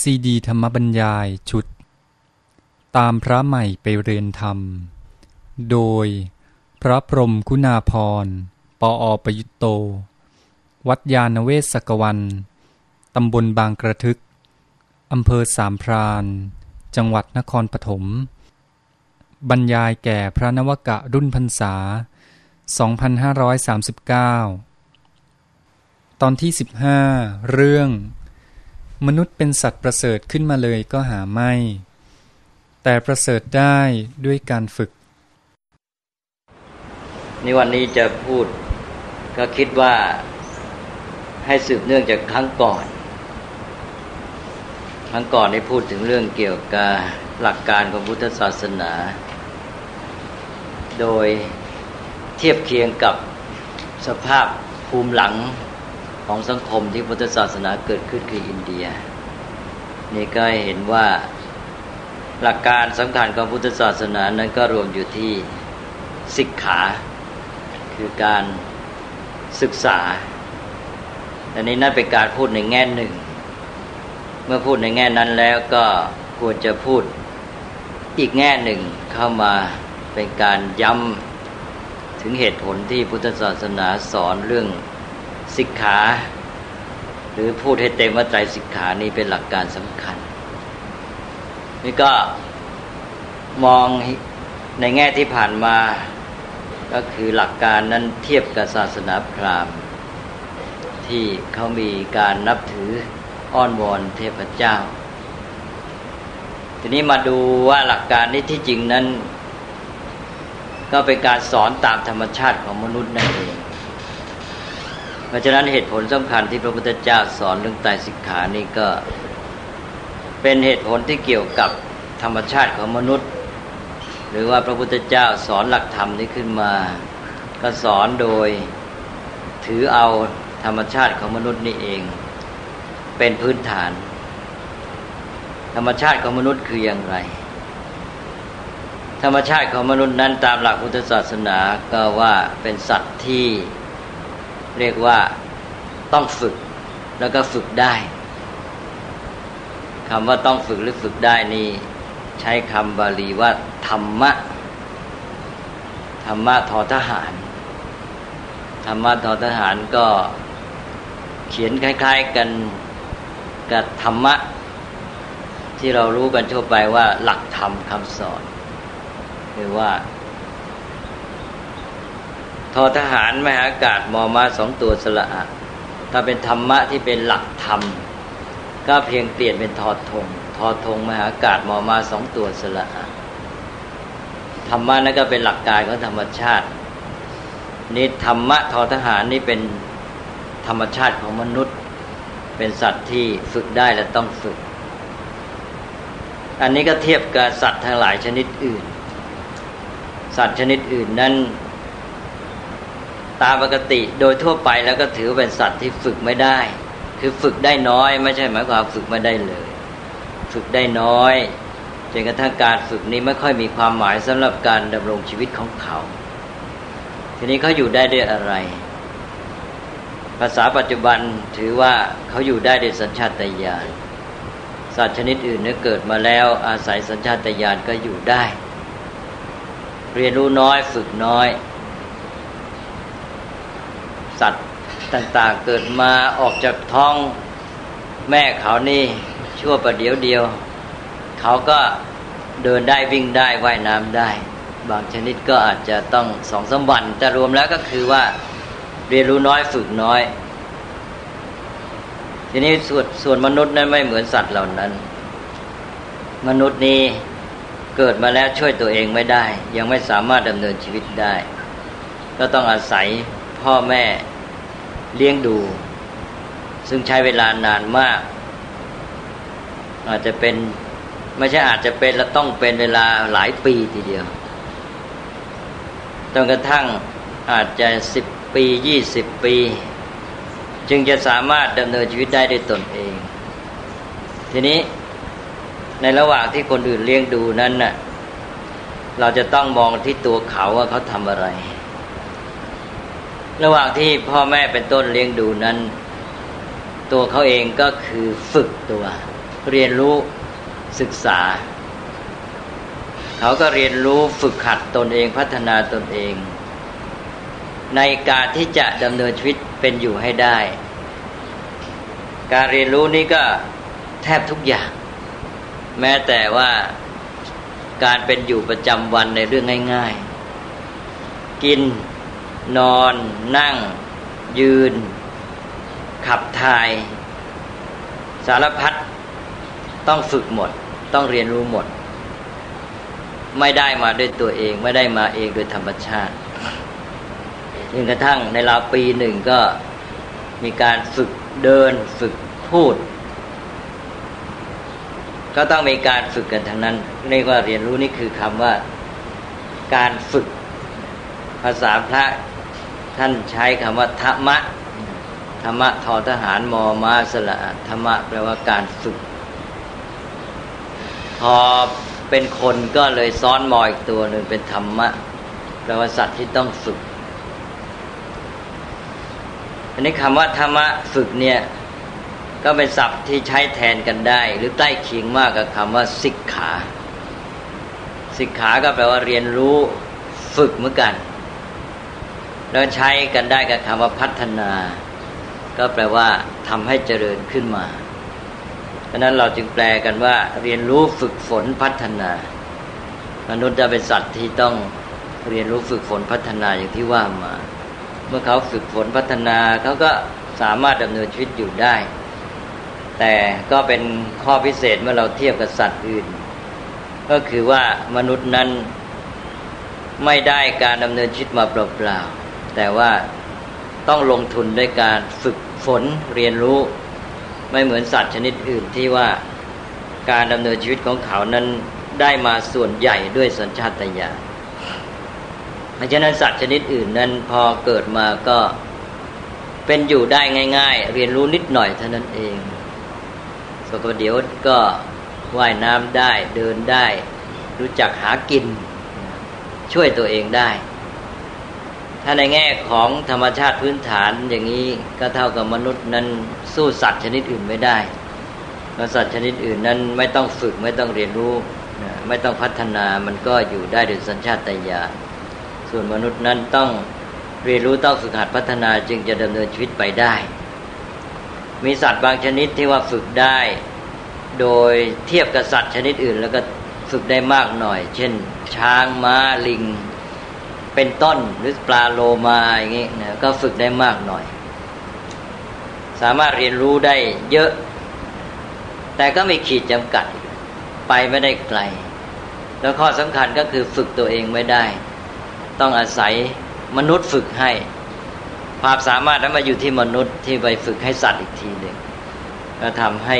ซีดีธรรมบรรยายชุด ตามพระใหม่ไปเรียนธรรม โดยพระพรมคุณาพร ปออประยุตโต วัดยาณเวศกวัน ตำบลบางกระทึก อำเภอสามพรานจังหวัดนครปฐม บรรยายแก่พระนวกะรุ่นพรรษา 2539 ตอนที่ 15 เรื่อง มนุษย์เป็นสัตว์ประเสริฐขึ้นมาเลยก็หาไม่ แต่ประเสริฐได้ด้วยการฝึกนี่วันนี้จะพูดก็คิดว่าให้สืบเนื่องจากครั้งก่อน ครั้งก่อนได้พูดถึงเรื่องเกี่ยวกับหลักการของพุทธศาสนา โดยเทียบเคียงกับสภาพภูมิหลัง ของสังคมที่พุทธศาสนาเกิดขึ้นคืออินเดีย นี่ก็เห็นว่าหลักการสำคัญของพุทธศาสนานั้นก็รวมอยู่ที่สิกขา คือการศึกษา อันนี้นั่นเป็นการพูดในแง่หนึ่ง เมื่อพูดในแง่นั้นแล้วก็ควรจะพูดอีกแง่หนึ่งเข้ามาเป็นการย้ำถึงเหตุผลที่พุทธศาสนาสอนเรื่อง สิกขา หรือพูดให้เต็มว่าใจสิกขานี้เป็นหลักการสำคัญ นี่ก็มองในแง่ที่ผ่านมา ก็คือหลักการนั้นเทียบกับศาสนาพราหมณ์ที่เขามีการนับถืออ้อนวอนเทพเจ้า ทีนี้มาดูว่าหลักการนี้ที่จริงนั้น ก็เป็นการสอนตามธรรมชาติของมนุษย์นั่นเอง ราะฉะนั้นเหตุผลสำคัญที่พระพุทธเจ้าสอนเรื่องไตรสิกขานี่ก็ เป็นเหตุผลที่เกี่ยวกับธรรมชาติของมนุษย์ หรือว่าพระพุทธเจ้าสอนหลักธรรมนี้ขึ้นมา ก็สอนโดยถือเอาธรรมชาติของมนุษย์นี่เอง เป็นพื้นฐาน ธรรมชาติของมนุษย์คืออย่างไร ธรรมชาติของมนุษย์นั้นตามหลักพุทธศาสนาก็ว่าเป็นสัตว์ที่ เรียกว่าต้องฝึกแล้วก็ฝึกได้คำว่าต้องฝึกหรือฝึกได้นี่ใช้คำบาลีว่า ธรรมะ ธรรมะทอทหาร ธรรมะทอทหารก็เขียนคล้าย ๆกันกับธรรมะ ที่เรารู้กันทั่วไปว่าหลักธรรมคำสอนหรือว่า ทอทหารมหาอากาศมอมาสองตัวสละอะถ้าเป็นธรรมะที่เป็นหลักธรรม ก็เพียงเปลี่ยนเป็นทอทง ทอทงมหาอากาศมอมาสองตัวสละอะธรรมะนั่นก็เป็นหลักการของธรรมชาตินี่ธรรมะทอทหารนี่เป็นธรรมชาติของมนุษย์ เป็นสัตว์ที่ฝึกได้และต้องฝึก อันนี้ก็เทียบกับสัตว์ทั้งหลายชนิดอื่น สัตว์ชนิดอื่นนั้น ตามปกติโดยทั่วไปแล้วก็ถือเป็นสัตว์ที่ฝึกไม่ได้ คือฝึกได้น้อย ไม่ใช่หมายความฝึกไม่ได้เลย ฝึกได้น้อยจนกระทั่งการฝึกนี้ไม่ค่อยมีความหมายสำหรับการดำรงชีวิตของเขา ทีนี้เขาอยู่ได้ด้วยอะไร ภาษาปัจจุบันถือว่าเขาอยู่ได้ด้วยสัญชาตญาณสัตว์ชนิดอื่นเนี่ยเกิดมาแล้ว อาศัยสัญชาตญาณก็อยู่ได้ เรียนรู้น้อยฝึกน้อย สัตว์ต่างๆ เกิดมาออกจากท้องแม่เขานี่ชั่วประเดี๋ยวเดียว เขาก็เดินได้วิ่งได้ว่ายน้ำได้ บางชนิดก็อาจจะต้องสองสมวันแต่รวมแล้วก็คือว่าเรียนรู้น้อยฝึกน้อย ทีนี้ส่วนส่วนมนุษย์นั้นไม่เหมือนสัตว์เหล่านั้น มนุษย์นี้เกิดมาแล้วช่วยตัวเองไม่ได้ ยังไม่สามารถดำเนินชีวิตได้ ก็ต้องอาศัย พ่อแม่เลี้ยงดู ซึ่งใช้เวลานานมาก อาจจะเป็นไม่ใช่อาจจะเป็นและต้องเป็นเวลาหลายปีทีเดียวจนกระทั่งอาจจะสิบปียี่สิบปี จึงจะสามารถดำเนินชีวิตได้ด้วยตนเอง ทีนี้ในระหว่างที่คนอื่นเลี้ยงดูนั้นน่ะเราจะต้องมองที่ตัวเขาว่าเขาทำอะไร ระหว่างที่พ่อแม่เป็นต้นเลี้ยงดูนั้น ตัวเขาเองก็คือฝึกตัว เรียนรู้ศึกษา เขาก็เรียนรู้ฝึกขัดตนเองพัฒนาตนเอง ในการที่จะดำเนินชีวิตเป็นอยู่ให้ได้ การเรียนรู้นี้ก็แทบทุกอย่าง แม้แต่ว่าการเป็นอยู่ประจำวันในเรื่องง่าย ๆ กิน นอน นั่ง ยืน ขับถ่าย สารพัดต้องฝึกหมด ต้องเรียนรู้หมด ไม่ได้มาด้วยตัวเอง ไม่ได้มาเองโดยธรรมชาติจนกระทั่งในราวปีหนึ่งก็มีการฝึกเดินฝึกพูด ก็ต้องมีการฝึกกันทั้งนั้นเรียกว่าเรียนรู้นี่คือคำว่า การฝึกภาษาพระ ท่านใช้คำว่าธรรมะธรรมะทอทหารมอมาสละธรรมะแปลว่าการฝึก พอเป็นคนก็เลยซ้อนมออีกตัวหนึ่งเป็นธรรมะแปลว่าสัตว์ที่ต้องฝึกอันนี้คำว่าธรรมะฝึกเนี่ย ก็เป็นศัพท์ที่ใช้แทนกันได้ หรือใกล้เคียงมากกับคำว่าสิกขา สิกขาก็แปลว่าเรียนรู้ฝึกเหมือนกัน แล้วใช้กันได้กับคำว่าพัฒนา ก็แปลว่าทำให้เจริญขึ้นมาดังนั้นเราจึงแปลกันว่า เรียนรู้ฝึกฝนพัฒนา มนุษย์จะเป็นสัตว์ที่ต้องเรียนรู้ฝึกฝนพัฒนาอย่างที่ว่ามา เมื่อเขาฝึกฝนพัฒนาเขาก็สามารถดำเนินชีวิตอยู่ได้ แต่ก็เป็นข้อพิเศษเมื่อเราเทียบกับสัตว์อื่น ก็คือว่ามนุษย์นั้นไม่ได้การดำเนินชีวิตมาเปล่าๆ แต่ว่าต้องลงทุนด้วยการฝึกฝนเรียนรู้ ไม่เหมือนสัตว์ชนิดอื่นที่ว่าการดำเนินชีวิตของเขานั้นได้มาส่วนใหญ่ด้วยสัญชาตญาณเพราะฉะนั้นสัตว์ชนิดอื่นนั้นพอเกิดมาก็เป็นอยู่ได้ง่าย ๆ เรียนรู้นิดหน่อยเท่านั้นเองสกปเดี๋ยวก็ว่ายน้ำได้เดินได้ รู้จักหากิน ช่วยตัวเองได้ ถ้าในแง่ของธรรมชาติพื้นฐานอย่างนี้ก็เท่ากับมนุษย์นั้นสู้สัตว์ชนิดอื่นไม่ได้เพราะสัตว์ชนิดอื่นนั้นไม่ต้องฝึกไม่ต้องเรียนรู้ไม่ต้องพัฒนามันก็อยู่ได้โดยสัญชาตญาณส่วนมนุษย์นั้นต้องเรียนรู้ต้องฝึกหัดพัฒนาจึงจะดำเนินชีวิตไปได้ มีสัตว์บางชนิดที่ว่าฝึกได้ โดยเทียบกับสัตว์ชนิดอื่น แล้วก็ฝึกได้มากหน่อย เช่น ช้างม้าลิง เป็นต้นหรือปลาโลมาอย่างนี้นะก็ฝึกได้มากหน่อย สามารถเรียนรู้ได้เยอะ แต่ก็มีขีดจำกัด ไปไม่ได้ไกล แล้วข้อสำคัญก็คือฝึกตัวเองไม่ได้ ต้องอาศัยมนุษย์ฝึกให้ ความสามารถนั้นมาอยู่ที่มนุษย์ที่ไปฝึกให้สัตว์อีกทีหนึ่งก็ทำให้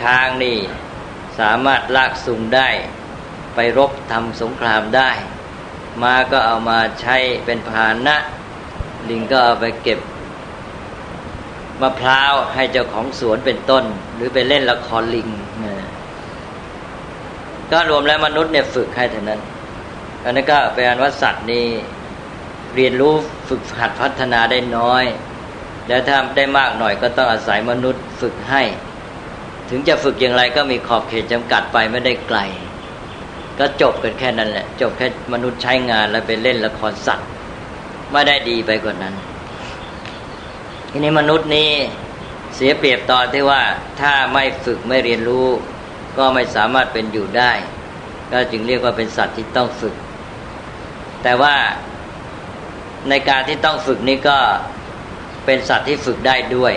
ช้างนี่สามารถลากสูงได้ ไปรบทำสงครามได้ ม้าก็เอามาใช้เป็นพาหนะ ลิงก็เอาไปเก็บมะพร้าวให้เจ้าของสวนเป็นต้น หรือไปเล่นละครลิงก็รวมแล้วมนุษย์เนี่ยฝึกให้เท่านั้นอันนั้นก็แปลว่าสัตว์นี่เรียนรู้ฝึกหัดพัฒนาได้น้อย แล้วถ้าได้มากหน่อยก็ต้องอาศัยมนุษย์ฝึกให้ ถึงจะฝึกอย่างไรก็มีขอบเขตจำกัดไปไม่ได้ไกล ก็จบกันแค่นั้นแหละ จบแค่มนุษย์ใช้งานแล้วไปเล่นละครสัตว์ไม่ได้ดีไปกว่านั้น ทีนี้มนุษย์นี้เสียเปรียบตอนที่ว่าถ้าไม่ฝึกไม่เรียนรู้ ก็ไม่สามารถเป็นอยู่ได้ ก็จึงเรียกว่าเป็นสัตว์ที่ต้องฝึก แต่ว่าในการที่ต้องฝึกนี้ก็เป็นสัตว์ที่ฝึกได้ด้วย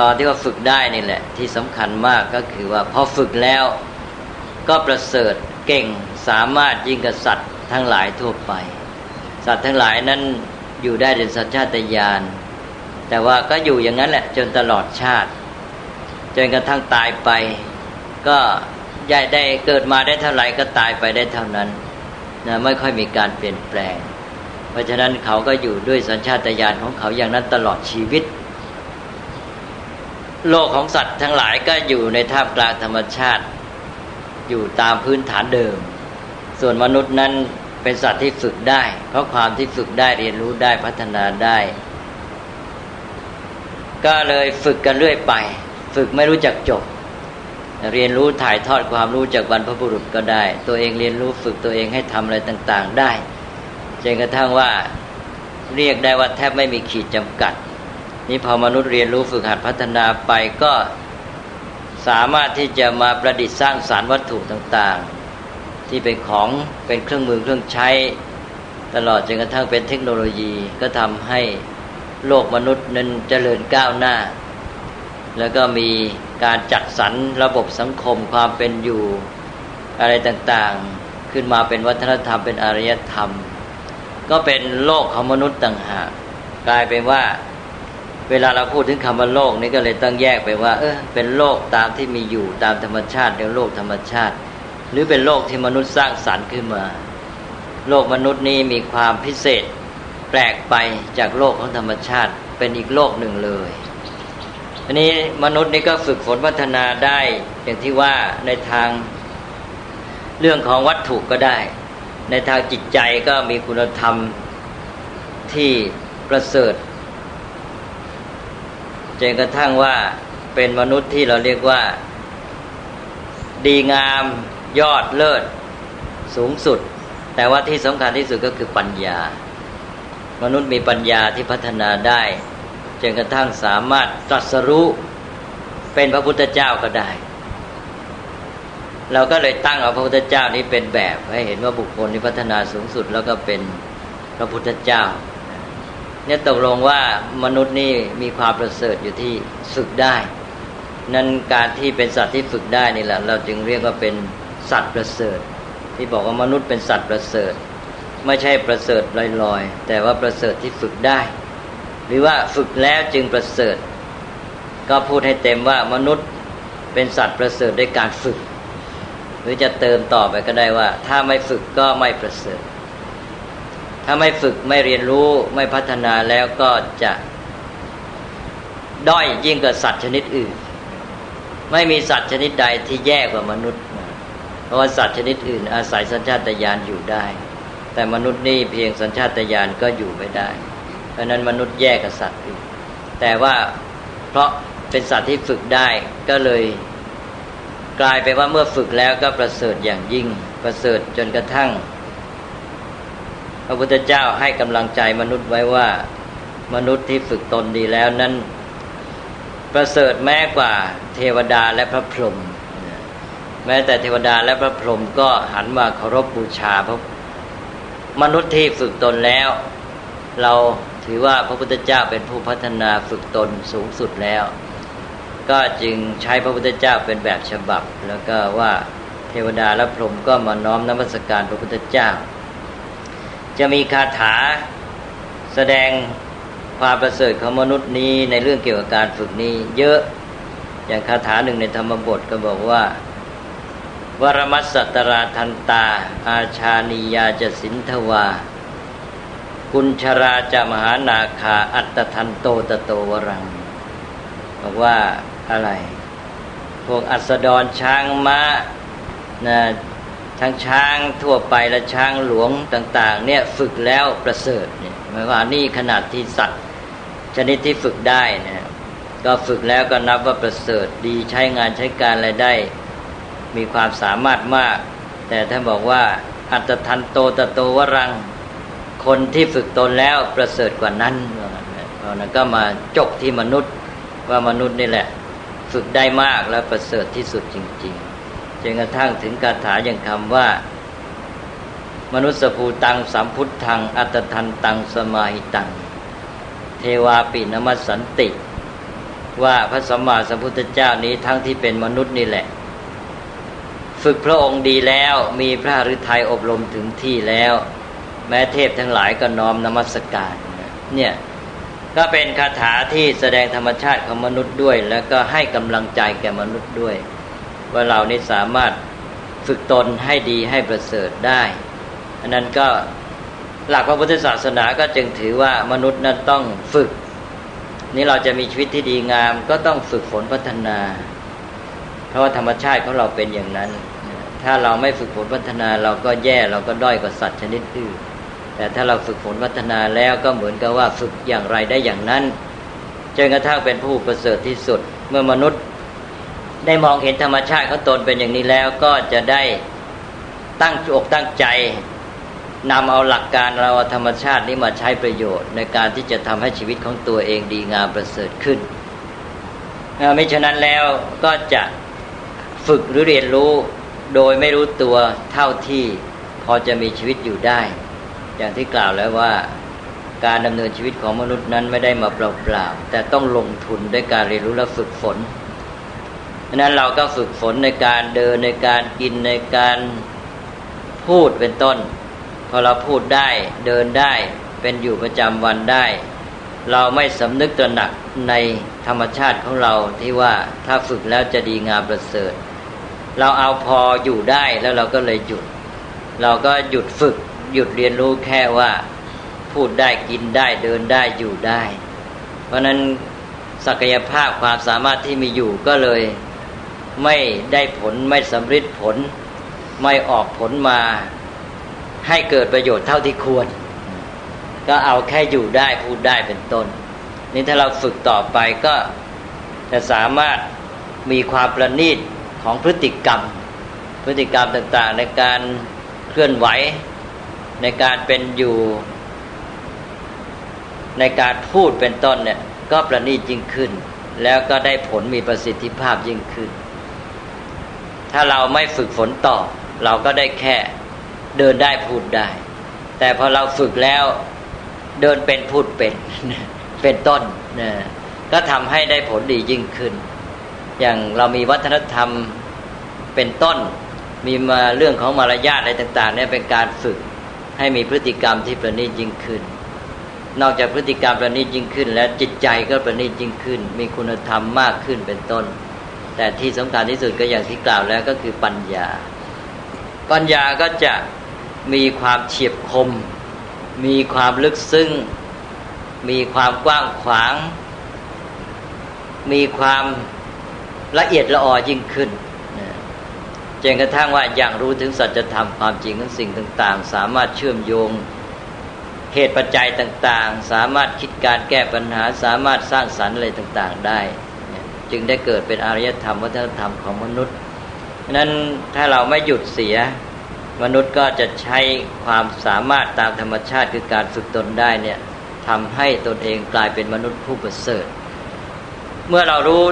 ตอนที่ว่าฝึกได้นี่แหละ ที่สำคัญมากก็คือว่าพอฝึกแล้วก็ประเสริฐ เก่งสามารถยิ่งกับสัตว์ทั้งหลายทั่วไป สัตว์ทั้งหลายนั้นอยู่ได้ในสัญชาตญาณแต่ว่าก็อยู่อย่างนั้นแหละจนตลอดชาติ จนกระทั่งตายไป ก็ย่ายได้เกิดมาได้เท่าไหร่ก็ตายไปได้เท่านั้นนะไม่ค่อยมีการเปลี่ยนแปลง เพราะฉะนั้นเขาก็อยู่ด้วยสัญชาตญาณของเขาอย่างนั้นตลอดชีวิต โลกของสัตว์ทั้งหลายก็อยู่ในท่ามกลางธรรมชาติ อยู่ตามพื้นฐานเดิม ส่วนมนุษย์นั้นเป็นสัตว์ที่ฝึกได้ เพราะความที่ฝึกได้เรียนรู้ได้พัฒนาได้ ก็เลยฝึกกันเรื่อยไป ฝึกไม่รู้จักจบ เรียนรู้ถ่ายทอดความรู้จากบรรพบุรุษก็ได้ ตัวเองเรียนรู้ฝึกตัวเองให้ทำอะไรต่าง ๆ ได้จนกระทั่งว่าเรียกได้ว่าแทบไม่มีขีดจำกัด นี่พอมนุษย์เรียนรู้ฝึกหัดพัฒนาไปก็ สามารถที่จะมาประดิษฐ์สร้างสารวัตถุต่างๆ ที่เป็นของเป็นเครื่องมือเครื่องใช้ ตลอดจนกระทั่งเป็นเทคโนโลยีก็ทำให้โลกมนุษย์นั้นเจริญก้าวหน้า แล้วก็มีการจัดสรรระบบสังคมความเป็นอยู่อะไรต่างๆ ขึ้นมาเป็นวัฒนธรรมเป็นอารยธรรม ก็เป็นโลกของมนุษย์ต่างหากกลายเป็นว่า เวลาเราพูดถึงคำว่าโลกนี่ก็เลยต้องแยกไปว่า เออเป็นโลกตามที่มีอยู่ตามธรรมชาติเรียกโลกธรรมชาติ หรือเป็นโลกที่มนุษย์สร้างสรรค์ขึ้นมา โลกมนุษย์นี้มีความพิเศษ แปลกไปจากโลกของธรรมชาติเป็นอีกโลกหนึ่งเลยอันนี้มนุษย์นี่ก็ฝึกฝนพัฒนาได้ อย่างที่ว่าในทางเรื่องของวัตถุก็ได้ ในทางจิตใจก็มีคุณธรรมที่ประเสริฐ จนกระทั่งว่าเป็นมนุษย์ที่เราเรียกว่า ดีงามยอดเลิศ สูงสุด แต่ว่าที่สำคัญที่สุดก็คือปัญญา มนุษย์มีปัญญาที่พัฒนาได้จนกระทั่งสามารถตรัสรู้เป็นพระพุทธเจ้าก็ได้ เราก็เลยตั้งเอาพระพุทธเจ้านี้เป็นแบบ ให้เห็นว่าบุคคลที่พัฒนาสูงสุด แล้วก็เป็นพระพุทธเจ้า เนี่ยตกลงว่ามนุษย์นี่มีความประเสริฐอยู่ที่ฝึกได้ นั้นการที่เป็นสัตว์ที่ฝึกได้นี่แหละ เราจึงเรียกว่าเป็นสัตว์ประเสริฐ ที่บอกว่ามนุษย์เป็นสัตว์ประเสริฐ ไม่ใช่ประเสริฐลอยๆ แต่ว่าประเสริฐที่ฝึกได้ หรือว่าฝึกแล้วจึงประเสริฐ ก็พูดให้เต็มว่ามนุษย์เป็นสัตว์ประเสริฐด้วยการฝึก หรือจะเติมต่อไปก็ได้ว่า ถ้าไม่ฝึกก็ไม่ประเสริฐ ถ้าไม่ฝึกไม่เรียนรู้ไม่พัฒนาแล้วก็จะด้อยยิ่งกว่าสัตว์ชนิดอื่น ไม่มีสัตว์ชนิดใดที่แย่กว่ามนุษย์ เพราะว่าสัตว์ชนิดอื่น อาศัยสัญชาตญาณอยู่ได้ แต่มนุษย์นี่เพียงสัญชาตญาณก็อยู่ไม่ได้ เพราะนั้นมนุษย์แย่กับสัตว์อื่นแต่ว่าเพราะเป็นสัตว์ที่ฝึกได้ก็เลยกลายไปว่าเมื่อฝึกแล้วก็ประเสริฐอย่างยิ่งประเสริฐจนกระทั่ง ระพุทธเจ้าให้กำลังใจมนุษย์ไว้ว่า มนุษย์ที่ฝึกตนดีแล้วนั้น ประเสริฐแม้กว่าเทวดาและพระพรหมแม้แต่เทวดาและพระพรหมก็หันมาเคารพบูชาพระมนุษย์ที่ฝึกตนแล้ว เราถือว่าพระพุทธเจ้าเป็นผู้พัฒนาฝึกตนสูงสุดแล้ว ก็จึงใช้พระพุทธเจ้าเป็นแบบฉบับ แล้วก็ว่าเทวดาและพรหมก็มาน้อมนมัสการพระพุทธเจ้า จะมีคาถาแสดงความประเสริฐของมนุษย์นี้ในเรื่องเกี่ยวกับการฝึกนี้ เยอะอย่างคาถาหนึ่งในธรรมบทก็บอกว่าวรมัสสตราทันตา อาชานียาจะสินทวา กุญชราจะมหานาคาอัตทันโตตโตวรัง บอกว่าอะไร พวกอัสดรช้างม้านะ ทั้งช้างทั่วไปและช้างหลวงต่าง ๆ เนี่ยฝึกแล้วประเสริฐเนี่ยหมายว่านี่ขนาดที่สัตว์ชนิดที่ฝึกได้นะก็ฝึกแล้วก็นับว่าประเสริฐดีใช้งานใช้การอะไรได้ มีความสามารถมาก แต่ถ้านบอกว่าอัตทันโตตะโตวรัง คนที่ฝึกตนแล้วประเสริฐกว่านั้นเพราะนั้นก็มาจบที่มนุษย์ว่ามนุษย์นี่แหละ ฝึกได้มากและประเสริฐที่สุดจริง ๆ จนกระทั่งถึงคาถาอย่างคำว่า มนุษยภูตังสัมพุทธัง อัตทันตังสมาหิตัง เทวาปินมัสสันติ ว่าพระสัมมาสัมพุทธเจ้านี้ทั้งที่เป็นมนุษย์นี่แหละ ฝึกพระองค์ดีแล้วมีพระฤทัยอบรมถึงที่แล้ว แม้เทพทั้งหลายก็น้อมนมัสการ เนี่ยก็เป็นคาถาที่แสดงธรรมชาติของมนุษย์ด้วย แล้วก็ให้กำลังใจแก่มนุษย์ด้วย ว่าเรานี่สามารถฝึกตนให้ดีให้ประเสริฐได้ อันนั้นก็หลักพระพุทธศาสนาก็จึงถือว่ามนุษย์นั้นต้องฝึก นี่เราจะมีชีวิตที่ดีงามก็ต้องฝึกฝนพัฒนา เพราะว่าธรรมชาติของเราเป็นอย่างนั้น ถ้าเราไม่ฝึกฝนพัฒนาเราก็แย่เราก็ด้อยกว่าสัตว์ชนิดอื่น แต่ถ้าเราฝึกฝนพัฒนาแล้วก็เหมือนกับว่าฝึกอย่างไรได้อย่างนั้นจนกระทั่งเป็นผู้ประเสริฐที่สุด เมื่อมนุษย์ ได้มองเห็นธรรมชาติของตนเป็นอย่างนี้แล้วก็จะได้ตั้งอกตั้งใจนำเอาหลักการเราธรรมชาตินี้มาใช้ประโยชน์ ในการที่จะทำให้ชีวิตของตัวเองดีงามประเสริฐขึ้นไม่ฉะนั้นแล้วก็จะฝึกหรือเรียนรู้โดยไม่รู้ตัวเท่าที่พอจะมีชีวิตอยู่ได้ อย่างที่กล่าวแล้วว่าการดำเนินชีวิตของมนุษย์นั้นไม่ได้มาเปล่าๆแต่ต้องลงทุนด้วยการเรียนรู้และฝึกฝน ดังนั้นเราก็ฝึกฝนในการเดินในการกินในการพูดเป็นต้น พอเราพูดได้เดินได้เป็นอยู่ประจำวันได้ เราไม่สำนึกตระหนักในธรรมชาติของเราที่ว่าถ้าฝึกแล้วจะดีงามประเสริฐ เราเอาพออยู่ได้แล้วเราก็เลยหยุด เราก็หยุดฝึกหยุดเรียนรู้แค่ว่า พูดได้กินได้เดินได้อยู่ได้ เพราะนั้นศักยภาพความสามารถที่มีอยู่ก็เลย ไม่ได้ผลไม่สำเร็จผล ไม่ออกผลมาให้เกิดประโยชน์เท่าที่ควร ก็เอาแค่อยู่ได้พูดได้เป็นต้น นี่ถ้าเราฝึกต่อไปก็จะสามารถมีความประณีตของพฤติกรรม พฤติกรรมต่างๆ ในการเคลื่อนไหวในการเป็นอยู่ ในการพูดเป็นต้นเนี่ยก็ประณีตยิ่งขึ้น แล้วก็ได้ผลมีประสิทธิภาพยิ่งขึ้น ถ้าเราไม่ฝึกฝนต่อ เราก็ได้แค่เดินได้พูดได้ แต่พอเราฝึกแล้วเดินเป็นพูดเป็นเป็นต้นนะก็ทำให้ได้ผลดียิ่งขึ้น อย่างเรามีวัฒนธรรมเป็นต้น มีมาเรื่องของมารยาทอะไรต่าง ๆ เนี่ยเป็นการฝึกให้มีพฤติกรรมที่ประณีตยิ่งขึ้น นอกจากพฤติกรรมประณีตยิ่งขึ้น แล้วจิตใจก็ประณีตยิ่งขึ้น มีคุณธรรมมากขึ้นเป็นต้น แต่ที่สำคัญที่สุดก็อย่างที่กล่าวแล้วก็คือปัญญา ปัญญาก็จะมีความเฉียบคม มีความลึกซึ้ง มีความกว้างขวาง มีความละเอียดละออยิ่งขึ้นจนกระทั่งว่าอย่างรู้ถึงสัจธรรมความจริงของสิ่งต่าง ๆ สามารถเชื่อมโยงเหตุปัจจัยต่าง ๆ สามารถคิดการแก้ปัญหา สามารถสร้างสรรค์อะไรต่าง ๆ ได้ จึงได้เกิดเป็นอารยธรรมวัฒนธรรมของมนุษย์นั้นถ้าเราไม่หยุดเสีย มนุษย์ก็จะใช้ความสามารถตามธรรมชาติคือการฝึกตนได้เนี่ยทำให้ตนเองกลายเป็นมนุษย์ผู้ประเสริฐ เมื่อเรารู้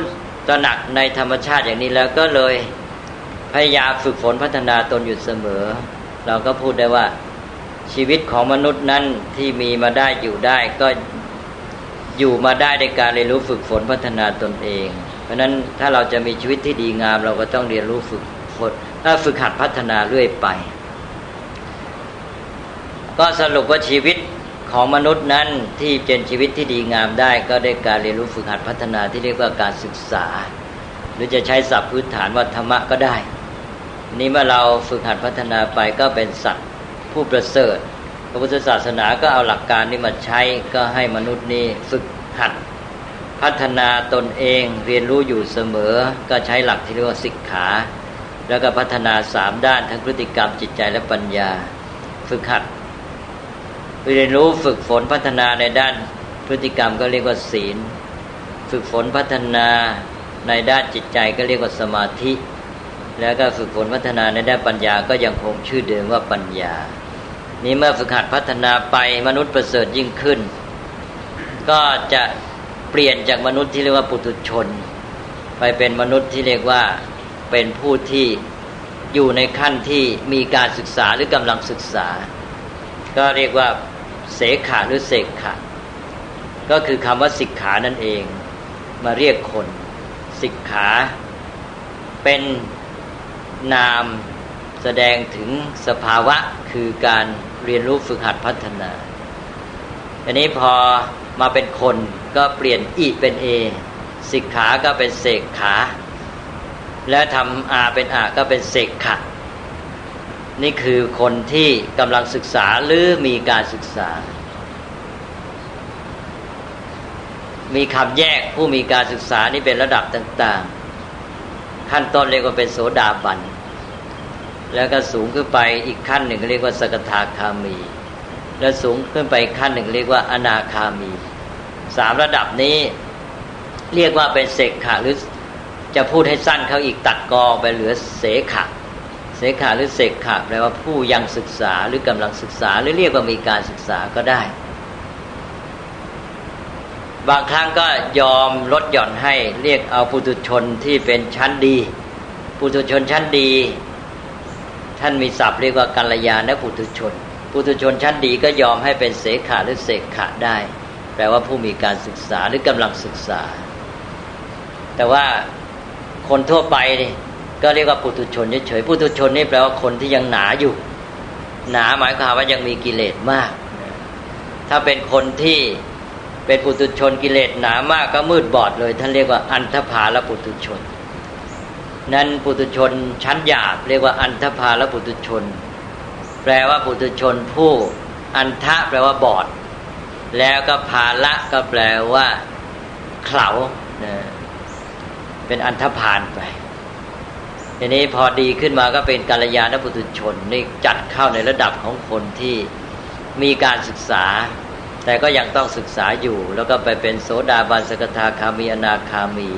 ตระหนักในธรรมชาติอย่างนี้แล้วก็เลยพยายามฝึกฝนพัฒนาตนอยู่เสมอ เราก็พูดได้ว่าชีวิตของมนุษย์นั้นที่มีมาได้อยู่ได้ก็อยู่มาได้ในการเรียนรู้ฝึกฝนพัฒนาตนเอง เพราะนั้นถ้าเราจะมีชีวิตที่ดีงาม เราก็ต้องเรียนรู้ฝึกฝนถ้าฝึกหัดพัฒนาเรื่อยไป ก็สรุปว่าชีวิตของมนุษย์นั้นที่เป็นชีวิตที่ดีงามได้ ก็ได้การเรียนรู้ฝึกหัดพัฒนาที่เรียกว่าการศึกษา หรือจะใช้ศัพท์พื้นฐานว่าธรรมะก็ได้ นี่เมื่อเราฝึกหัดพัฒนาไปก็เป็นสัตว์ผู้ประเสริฐพระพุทธศาสนาก็เอาหลักการนี้มาใช้ก็ให้มนุษย์นี้ฝึกหัด พัฒนาตนเองเรียนรู้อยู่เสมอ ก็ใช้หลักที่เรียกว่าศิกขา แล้วก็พัฒนาสามด้านทั้งพฤติกรรมจิตใจและปัญญา ฝึกหัดเรียนรู้ฝึกฝนพัฒนาในด้านพฤติกรรมก็เรียกว่าศีล ฝึกฝนพัฒนาในด้านจิตใจก็เรียกว่าสมาธิ แล้วก็ฝึกฝนพัฒนาในด้านปัญญาก็ยังคงชื่อเดิมว่าปัญญา นี้เมื่อฝึกหัดพัฒนาไปมนุษย์ประเสริฐยิ่งขึ้น ก็จะ เปลี่ยนจากมนุษย์ที่เรียกว่าปุถุชน ไปเป็นมนุษย์ที่เรียกว่าเป็นผู้ที่อยู่ในขั้นที่มีการศึกษาหรือกำลังศึกษา ก็เรียกว่าเสขาหรือเสกขะก็คือคำว่าสิกขานั่นเอง มาเรียกคนสิกขาเป็นนามแสดงถึงสภาวะคือการเรียนรู้ฝึกหัดพัฒนา อันนี้พอมาเป็นคน ก็เปลี่ยนอีเป็นเอสิกขาก็เป็นเสกขา และทำอาเป็นอาก็เป็นเสกขะนี่คือคนที่กำลังศึกษาหรือมีการศึกษา มีคำแยกผู้มีการศึกษานี่เป็นระดับต่าง ๆ ขั้นต้นเรียกว่าเป็นโสดาบัน แล้วก็สูงขึ้นไปอีกขั้นหนึ่งเรียกว่าสกทาคามี แล้วสูงขึ้นไปขั้นหนึ่งเรียกว่าอนาคามี สามระดับนี้ เรียกว่าเป็นเสกขาหรือจะพูดให้สั้นเขาอีกตัดกอไปเหลือเสขะเสขาหรือเสกขะแปลว่าผู้ยังศึกษาหรือกำลังศึกษาหรือเรียกว่ามีการศึกษาก็ได้ บางครั้งก็ยอมลดหย่อนให้เรียกเอาปุถุชนที่เป็นชั้นดีปุถุชนชั้นดี ท่านมีศัพท์เรียกว่ากัลยาณปุถุชนปุถุชนชั้นดีก็ยอมให้เป็นเสขาหรือเสกขะได้ แปลว่าผู้มีการศึกษาหรือกำลังศึกษา แต่ว่าคนทั่วไปนี่ก็เรียกว่าปุถุชนเฉยๆปุถุชนนี่แปลว่าคนที่ยังหนาอยู่ หนาหมายความว่ายังมีกิเลสมาก ถ้าเป็นคนที่เป็นปุถุชนกิเลสหนามากก็มืดบอดเลย ท่านเรียกว่าอันธพาลปุถุชน นั้นปุถุชนชั้นหยาบเรียกว่าอันธพาลปุถุชน แปลว่าปุถุชนผู้อันทะแปลว่าบอด แล้วก็ภาละก็แปลว่าเขาเป็นอันธพาลไปทีนี้พอดีขึ้นมาก็เป็นกาลยานบุตุชนนี่จัดเข้าในระดับของคนที่มีการศึกษา แต่ก็ยังต้องศึกษาอยู่ แล้วก็ไปเป็นโสดาบันสกทาคามีอนาคามี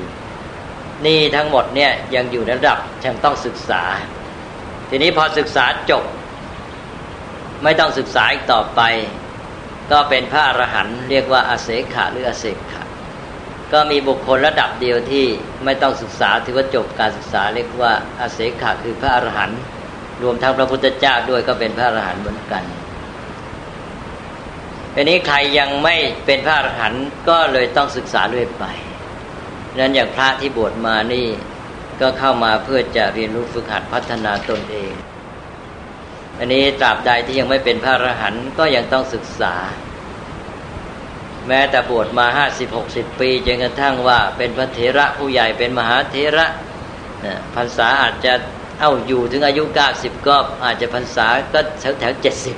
นี่ทั้งหมดเนี่ยยังอยู่ในระดับยังต้องศึกษา ทีนี้พอศึกษาจบ ไม่ต้องศึกษาอีกต่อไป ก็เป็นพระอรหันต์เรียกว่าอาเสขะหรืออาเสขะก็มีบุคคลระดับเดียวที่ไม่ต้องศึกษาถือว่าจบการศึกษาเรียกว่าอาเสขะคือพระอรหันต์รวมทั้งพระพุทธเจ้าด้วยก็เป็นพระอรหันต์เหมือนกันทีนี้ใครยังไม่เป็นพระอรหันต์ก็เลยต้องศึกษาเรื่อยไปนั้นอย่างพระที่บวชมานี่ก็เข้ามาเพื่อจะเรียนรู้ฝึกหัดพัฒนาตนเอง อันนี้ตราบใดที่ยังไม่เป็นพระอรหันต์ก็ยังต้องศึกษา แม้แต่บวชมาห้าสิบหกสิบปีจนกระทั่งว่าเป็นพระเถระผู้ใหญ่เป็นมหาเถระพรรษาอาจจะเอ้าอยู่ถึงอายุเก้าสิบก็อาจจะพรรษาก็แถวแถวเจ็ดสิบ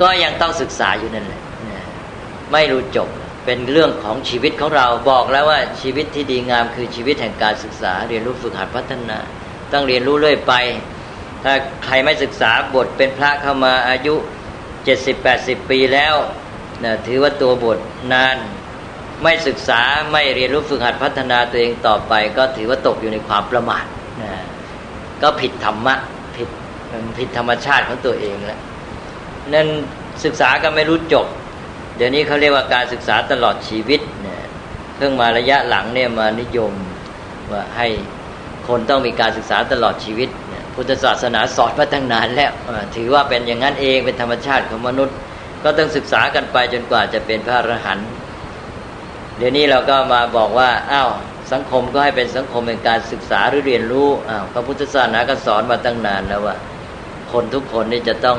ก็ยังต้องศึกษาอยู่นั่นแหละไม่รู้จบเป็นเรื่องของชีวิตของเราบอกแล้วว่าชีวิตที่ดีงามคือชีวิตแห่งการศึกษา เรียนรู้ฝึกหัดพัฒนา ต้องเรียนรู้เรื่อยไป ถ้าใครไม่ศึกษาบทเป็นพระเข้ามาอายุเจ็ดสิบแปดสิบปีแล้วนะถือว่าตัวบทนานไม่ศึกษาไม่เรียนรู้ฝึกหัดพัฒนาตัวเองต่อไป ก็ถือว่าตกอยู่ในความประมาทนะก็ผิดธรรมะผิดผิดธรรมชาติของตัวเองแล้วนั่นศึกษาก็ไม่รู้จบ เดี๋ยวนี้เขาเรียกว่าการศึกษาตลอดชีวิตเนี่ยเพิ่งมาระยะหลังเนี่ยมานิยมว่าให้คนต้องมีการศึกษาตลอดชีวิต พุทธศาสนาสอนมาตั้งนานแล้วถือว่าเป็นอย่างนั้นเองเป็นธรรมชาติของมนุษย์ ก็ต้องศึกษากันไปจนกว่าจะเป็นพระอรหันต์เดี๋ยวนี้เราก็มาบอกว่าอ้าวสังคมก็ให้เป็นสังคมเป็นการศึกษาหรือเรียนรู้อ้าวพระพุทธศาสนาก็สอนมาตั้งนานแล้วว่า คนทุกคนนี่จะต้อง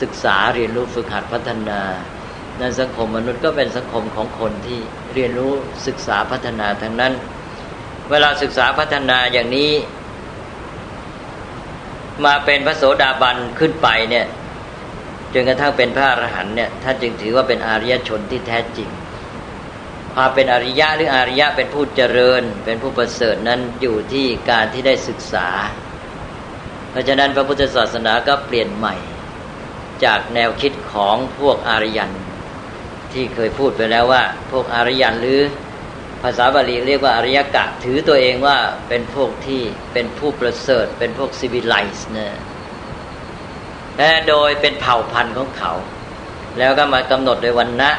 ศึกษาเรียนรู้ฝึกหัดพัฒนานั้นสังคมมนุษย์ก็เป็นสังคมของคนที่เรียนรู้ศึกษาพัฒนาทั้งนั้น เวลาศึกษาพัฒนาอย่างนี้ มาเป็นพระโสดาบันขึ้นไปเนี่ยจนกระทั่งเป็นพระอรหันเนี่ยท่านจึงถือว่าเป็นอริยชนที่แท้จริงความเป็นอริยะหรืออริยะเป็นผู้เจริญ เป็นผู้ประเสริฐนั้นอยู่ที่การที่ได้ศึกษา เพราะฉะนั้นพระพุทธศาสนาก็เปลี่ยนใหม่ จากแนวคิดของพวกอารยันที่เคยพูดไปแล้วว่า พวกอารยันหรือ ภาษาบาลีเรียกว่าอริยกะ ถือตัวเองว่าเป็นพวกที่เป็นผู้ประเสริฐ เป็นพวกซิวิไลซ์นะและโดยเป็นเผ่าพันธุ์ของเขา แล้วก็มากำหนดโดยวันนะ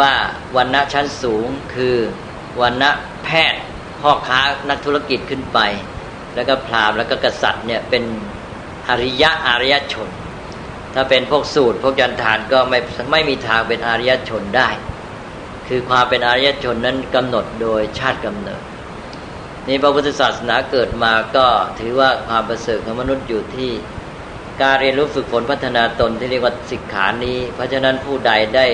ว่าวันนะชั้นสูงคือวันนะแพทย์พ่อค้านักธุรกิจขึ้นไป แล้วก็พราหมณ์แล้วก็กษัตริย์เนี่ยเป็นอริยะอริยชน ถ้าเป็นพวกสูตร พวกยันทานก็ไม่ไม่มีทางเป็นอริยชนได้ คือความเป็นอารยชนนั้นกำหนดโดยชาติกำเนิดนี่พระพุทธศาสนาเกิดมาก็ถือว่าความประเสริฐของมนุษย์อยู่ที่การเรียนรู้ฝึกฝนพัฒนาตนที่เรียกว่าสิกขานี้ เพราะฉะนั้นผู้ใดได้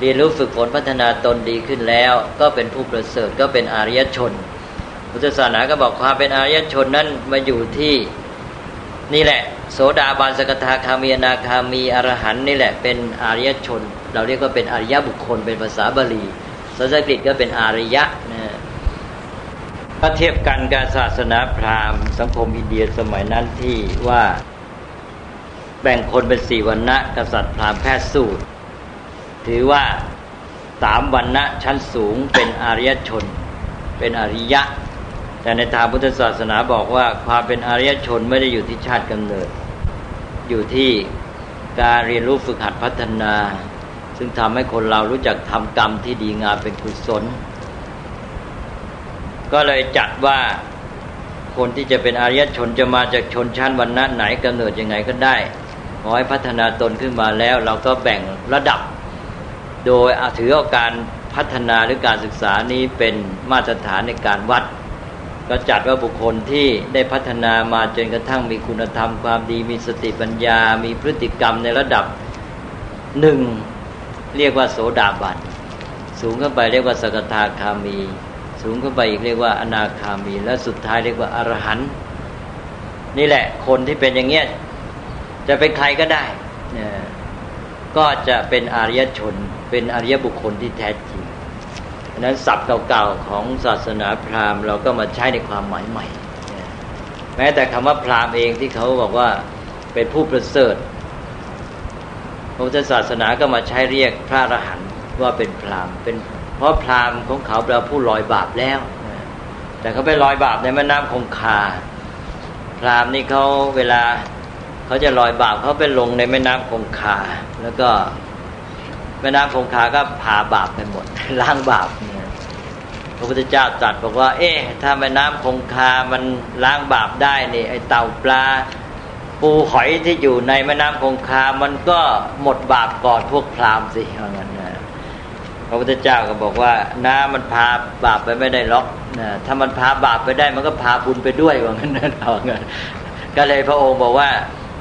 เรียนรู้ฝึกฝนพัฒนาตนดีขึ้นแล้ว ก็เป็นผู้ประเสริฐก็เป็นอารยชน พุทธศาสนาก็บอกความเป็นอารยชนนั้นมาอยู่ที่นี่แหละ โสดาบันสกทาคามีนาคามีอรหันนี่แหละเป็นอารยชน เราเรียกว่าเป็นอริยบุคคลเป็นภาษาบาลีภาษาอังกฤษก็เป็นอริยะนะถ้าเทียบกันกับศาสนาพราหมณ์สังคมอินเดียสมัยนั้นที่ว่าแบ่งคนเป็นสี่วันณะกษัตริย์พราหมณ์แพทย์สูตร ถือว่าสามวันณะชั้นสูงเป็นอริยชน เป็นอริยะ แต่ในทางพุทธศาสนาบอกว่าความเป็นอริยชนไม่ได้อยู่ที่ชาติกำเนิด อยู่ที่การเรียนรู้ฝึกหัดพัฒนา ซึ่งทำให้คนเรารู้จักทำกรรมที่ดีงามเป็นกุศล ก็เลยจัดว่าคนที่จะเป็นอริยชนจะมาจากชนชั้นวรรณะไหนกำเนิดยังไงก็ได้ขอให้พัฒนาตนขึ้นมาแล้ว เราก็แบ่งระดับ โดยถือเอาการพัฒนาหรือการศึกษานี้เป็นมาตรฐานในการวัด ก็จัดว่าบุคคลที่ได้พัฒนามาจนกระทั่งมีคุณธรรมความดีมีสติปัญญา มีพฤติกรรมในระดับหนึ่ง เรียกว่าโสดาบันสูงขึ้นไปเรียกว่าสกทาคามี สูงขึ้นไปอีกเรียกว่าอนาคามี และสุดท้ายเรียกว่าอรหันต์นี่แหละคนที่เป็นอย่างเงี้ยจะเป็นใครก็ได้นก็จะเป็นอริยชน เป็นอริยบุคคลที่แท้จริงนั้นศัพท์เก่าๆของศาสนาพราหมณ์เราก็มาใช้ในความหมายใหม่ แม้แต่คำว่าพราหมณ์เองที่เขาบอกว่าเป็นผู้ประเสริฐ พระพุทธศาสนาก็มาใช้เรียกพระอรหันต์ว่าเป็นพราหมณ์เป็นเพราะพราหมณ์ของเขาเป็นผู้ลอยบาปแล้ว แต่เขาไปลอยบาปในแม่น้ำคงคา พราหมณ์นี่เขาเวลาเขาจะลอยบาปเขาไปลงในแม่น้ำคงคา แล้วก็แม่น้ำคงคาก็พาบาปไปหมดล้างบาปเนี่ยพระพุทธเจ้าตรัสบอกว่า เอ๊ะถ้าแม่น้ำคงคามันล้างบาปได้นี่ไอเต่าปลา ปูหอยที่อยู่ในแม่น้ำคงคา มันก็หมดบาปก่อนพวกพราหมณ์สิว่างั้นนะพระพุทธเจ้าก็บอกว่าน้ำมันพาบาปไปไม่ได้ล็อกนะถ้ามันพาบาปไปได้มันก็พาบุญไปด้วยว่างั้นนะเอางั้นก็เลยพระองค์บอกว่า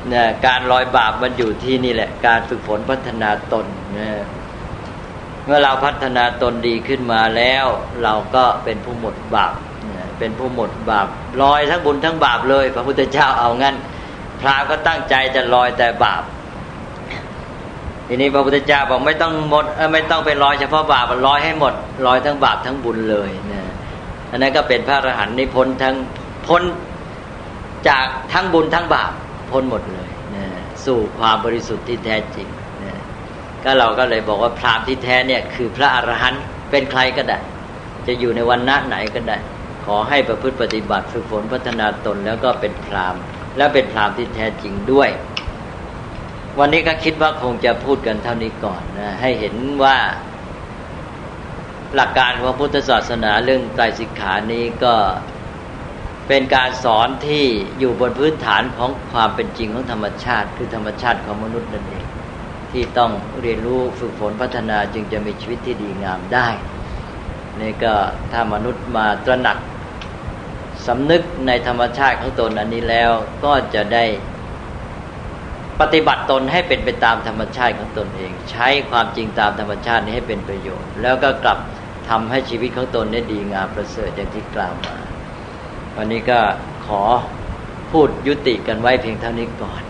เนี่ยการลอยบาปมันอยู่ที่นี่แหละ การฝึกฝนพัฒนาตนนี่ยเมื่อเราพัฒนาตนดีขึ้นมาแล้ว เราก็เป็นผู้หมดบาปเป็นผู้หมดบาปลอยทั้งบุญทั้งบาปเลย พระพุทธเจ้าเอางั้น พระก็ตั้งใจจะลอยแต่บาป ทีนี้พระพุทธเจ้าบอกไม่ต้องหมดไม่ต้องไปลอยเฉพาะบาปลอยให้หมดลอยทั้งบาปทั้งบุญเลยนะอันนั้นก็เป็นพระอรหันต์นิพ้นทั้งพ้นจากทั้งบุญทั้งบาปพ้นหมดเลยนะสู่ความบริสุทธิ์ที่แท้จริงนะก็เราก็เลยบอกว่าพรามที่แท้เนี่ยคือพระอรหันต์เป็นใครก็ได้ จะอยู่ในวันณะไหนก็ได้ ขอให้ประพฤติปฏิบัติฝึกฝนพัฒนาตนแล้วก็เป็นพราม และเป็นพรามที่แท้จริงด้วย วันนี้ก็คิดว่าคงจะพูดกันเท่านี้ก่อนนะให้เห็นว่า หลักการของพุทธศาสนาเรื่องไตรสิกขานี้ก็เป็นการสอนที่อยู่บนพื้นฐานของความเป็นจริงของธรรมชาติ คือธรรมชาติของมนุษย์นั่นเองที่ต้องเรียนรู้ฝึกฝนพัฒนาจึงจะมีชีวิตที่ดีงามได้นี่ก็ถ้ามนุษย์มาตระหนัก สำนึกในธรรมชาติของตนอันนี้แล้วก็จะได้ปฏิบัติตนให้เป็นไปตามธรรมชาติของตนเอง ใช้ความจริงตามธรรมชาตินี้ให้เป็นประโยชน์ แล้วก็กลับทำให้ชีวิตของตนได้ดีงามประเสริฐอย่างที่กล่าวมา วันนี้ก็ขอพูดยุติกันไว้เพียงเท่านี้ก่อน